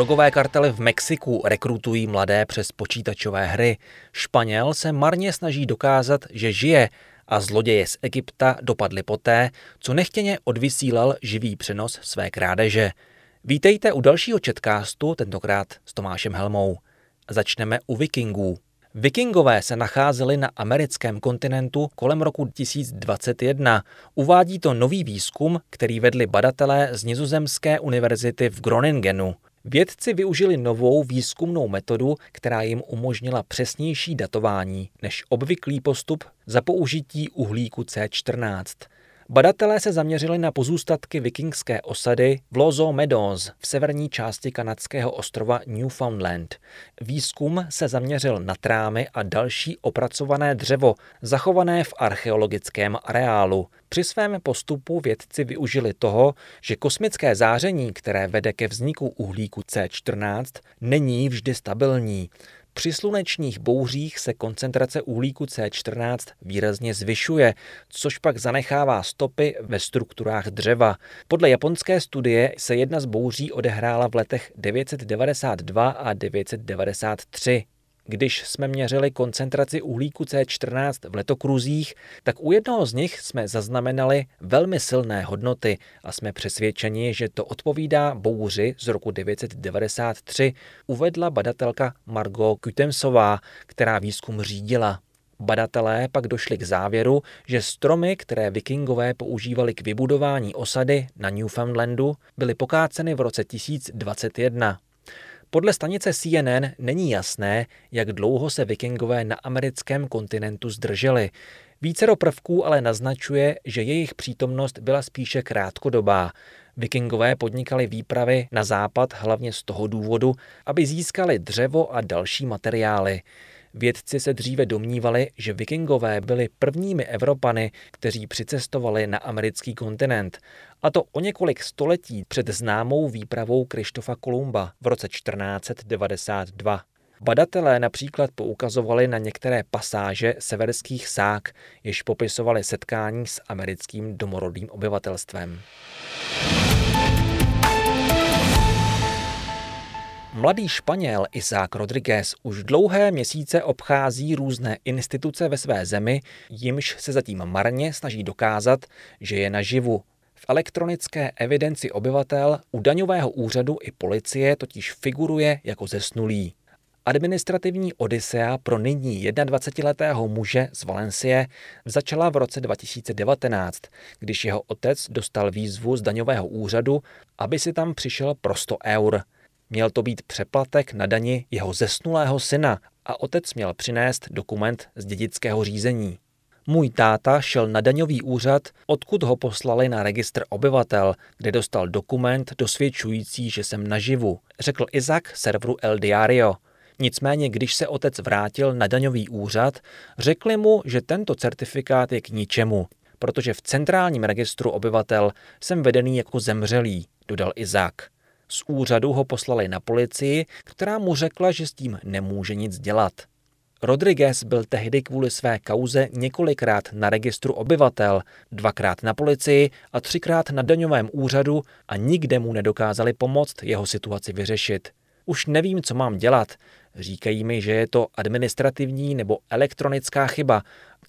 Drogové kartely v Mexiku rekrutují mladé přes počítačové hry. Španěl se marně snaží dokázat, že žije a zloděje z Egypta dopadly poté, co nechtěně odvysílal živý přenos své krádeže. Vítejte u dalšího četkástu, tentokrát s Tomášem Helmou. Začneme u vikingů. Vikingové se nacházeli na americkém kontinentu kolem roku 1021. Uvádí to nový výzkum, který vedli badatelé z Nizozemské univerzity v Groningenu. Vědci využili novou výzkumnou metodu, která jim umožnila přesnější datování než obvyklý postup za použití uhlíku C14. Badatelé se zaměřili na pozůstatky vikingské osady v Lozo Meadows v severní části kanadského ostrova Newfoundland. Výzkum se zaměřil na trámy a další opracované dřevo, zachované v archeologickém areálu. Při svém postupu vědci využili toho, že kosmické záření, které vede ke vzniku uhlíku C14, není vždy stabilní. Při slunečních bouřích se koncentrace uhlíku C14 výrazně zvyšuje, což pak zanechává stopy ve strukturách dřeva. Podle japonské studie se jedna z bouří odehrála v letech 992 a 993. Když jsme měřili koncentraci uhlíku C14 v letokruzích, tak u jednoho z nich jsme zaznamenali velmi silné hodnoty a jsme přesvědčeni, že to odpovídá bouři z roku 993, uvedla badatelka Margot Kutensová, která výzkum řídila. Badatelé pak došli k závěru, že stromy, které vikingové používali k vybudování osady na Newfoundlandu, byly pokáceny v roce 1021. Podle stanice CNN není jasné, jak dlouho se vikingové na americkém kontinentu zdrželi. Vícero prvků ale naznačuje, že jejich přítomnost byla spíše krátkodobá. Vikingové podnikali výpravy na západ hlavně z toho důvodu, aby získali dřevo a další materiály. Vědci se dříve domnívali, že vikingové byli prvními Evropany, kteří přicestovali na americký kontinent. A to o několik století před známou výpravou Krištofa Kolumba v roce 1492. Badatelé například poukazovali na některé pasáže severských sák, jež popisovali setkání s americkým domorodým obyvatelstvem. Mladý Španěl Isaac Rodriguez už dlouhé měsíce obchází různé instituce ve své zemi, jimž se zatím marně snaží dokázat, že je naživu. V elektronické evidenci obyvatel u daňového úřadu i policie totiž figuruje jako zesnulý. Administrativní odisea pro nyní 21-letého muže z Valencie začala v roce 2019, když jeho otec dostal výzvu z daňového úřadu, aby si tam přišel pro 100 eur – Měl to být přeplatek na dani jeho zesnulého syna a otec měl přinést dokument z dědického řízení. Můj táta šel na daňový úřad, odkud ho poslali na registr obyvatel, kde dostal dokument dosvědčující, že jsem naživu, řekl Izak serveru El Diario. Nicméně, když se otec vrátil na daňový úřad, řekli mu, že tento certifikát je k ničemu, protože v centrálním registru obyvatel jsem vedený jako zemřelý, dodal Izák. Z úřadu ho poslali na policii, která mu řekla, že s tím nemůže nic dělat. Rodriguez byl tehdy kvůli své kauze několikrát na registru obyvatel, dvakrát na policii a třikrát na daňovém úřadu a nikde mu nedokázali pomoct jeho situaci vyřešit. Už nevím, co mám dělat. Říkají mi, že je to administrativní nebo elektronická chyba,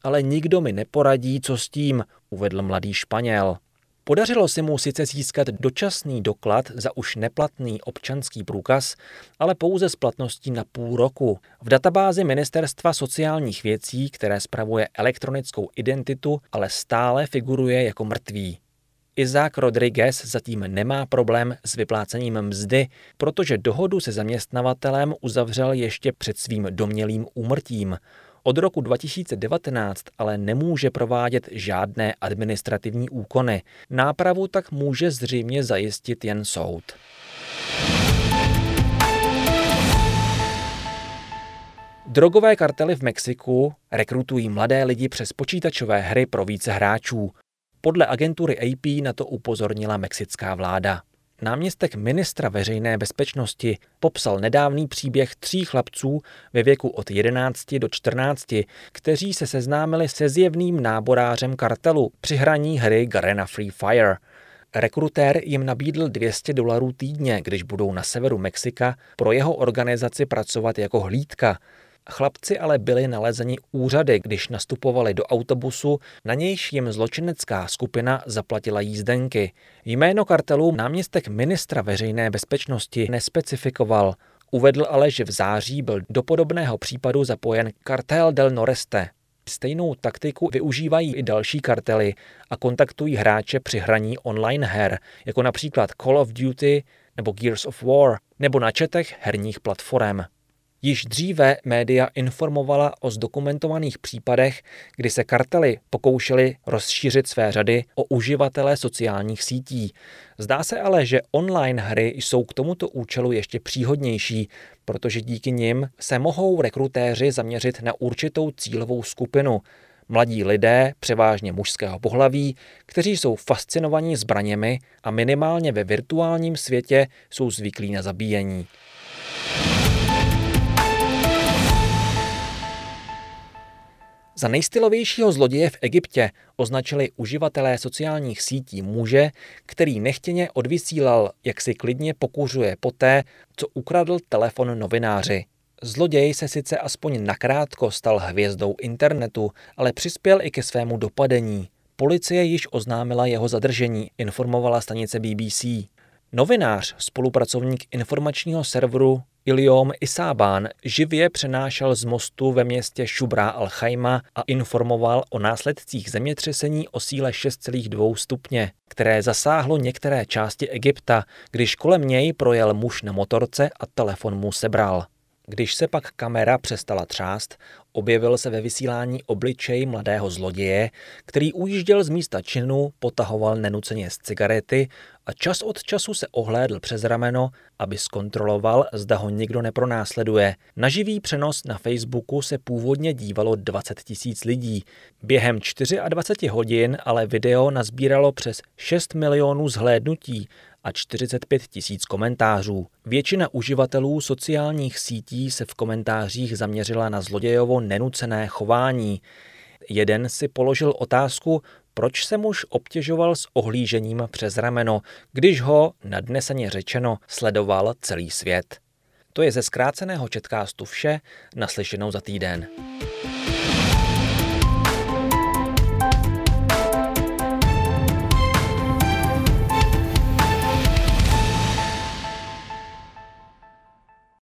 ale nikdo mi neporadí, co s tím, uvedl mladý Španěl. Podařilo se mu sice získat dočasný doklad za už neplatný občanský průkaz, ale pouze s platností na půl roku. V databázi Ministerstva sociálních věcí, které spravuje elektronickou identitu, ale stále figuruje jako mrtvý. Izák Rodriguez zatím nemá problém s vyplácením mzdy, protože dohodu se zaměstnavatelem uzavřel ještě před svým domělým úmrtím. Od roku 2019 ale nemůže provádět žádné administrativní úkony. Nápravu tak může zřejmě zajistit jen soud. Drogové kartely v Mexiku rekrutují mladé lidi přes počítačové hry pro více hráčů. Podle agentury AP na to upozornila mexická vláda. Náměstek ministra veřejné bezpečnosti popsal nedávný příběh tří chlapců ve věku od 11 do 14, kteří se seznámili se zjevným náborářem kartelu při hraní hry Garena Free Fire. Rekrutér jim nabídl 200 dolarů týdně, když budou na severu Mexika pro jeho organizaci pracovat jako hlídka. Chlapci ale byli nalezeni úřady, když nastupovali do autobusu, na nějž jim zločinecká skupina zaplatila jízdenky. Jméno kartelu náměstek ministra veřejné bezpečnosti nespecifikoval. Uvedl ale, že v září byl do podobného případu zapojen kartel del Noreste. Stejnou taktiku využívají i další kartely a kontaktují hráče při hraní online her, jako například Call of Duty nebo Gears of War, nebo na četech herních platform. Již dříve média informovala o zdokumentovaných případech, kdy se kartely pokoušely rozšířit své řady o uživatele sociálních sítí. Zdá se ale, že online hry jsou k tomuto účelu ještě příhodnější, protože díky nim se mohou rekrutéři zaměřit na určitou cílovou skupinu. Mladí lidé, převážně mužského pohlaví, kteří jsou fascinovaní zbraněmi a minimálně ve virtuálním světě jsou zvyklí na zabíjení. Za nejstylovějšího zloděje v Egyptě označili uživatelé sociálních sítí muže, který nechtěně odvysílal, jak si klidně pokuřuje poté, co ukradl telefon novináři. Zloděj se sice aspoň nakrátko stal hvězdou internetu, ale přispěl i ke svému dopadení. Policie již oznámila jeho zadržení, informovala stanice BBC. Novinář, spolupracovník informačního serveru Iliom Isában živě přenášel z mostu ve městě Šubra al-Chaima a informoval o následcích zemětřesení o síle 6,2 stupně, které zasáhlo některé části Egypta, když kolem něj projel muž na motorce a telefon mu sebral. Když se pak kamera přestala třást, objevil se ve vysílání obličej mladého zloděje, který ujížděl z místa činu, potahoval nenuceně z cigarety a čas od času se ohlédl přes rameno, aby zkontroloval, zda ho nikdo nepronásleduje. Na živý přenos na Facebooku se původně dívalo 20 tisíc lidí. Během 24 hodin ale video nazbíralo přes 6 milionů zhlédnutí a 45 tisíc komentářů. Většina uživatelů sociálních sítí se v komentářích zaměřila na zlodějovo nenucené chování. Jeden si položil otázku, proč se muž obtěžoval s ohlížením přes rameno, když ho, nadneseně řečeno, sledoval celý svět. To je ze zkráceného četkástu vše, naslyšenou za týden.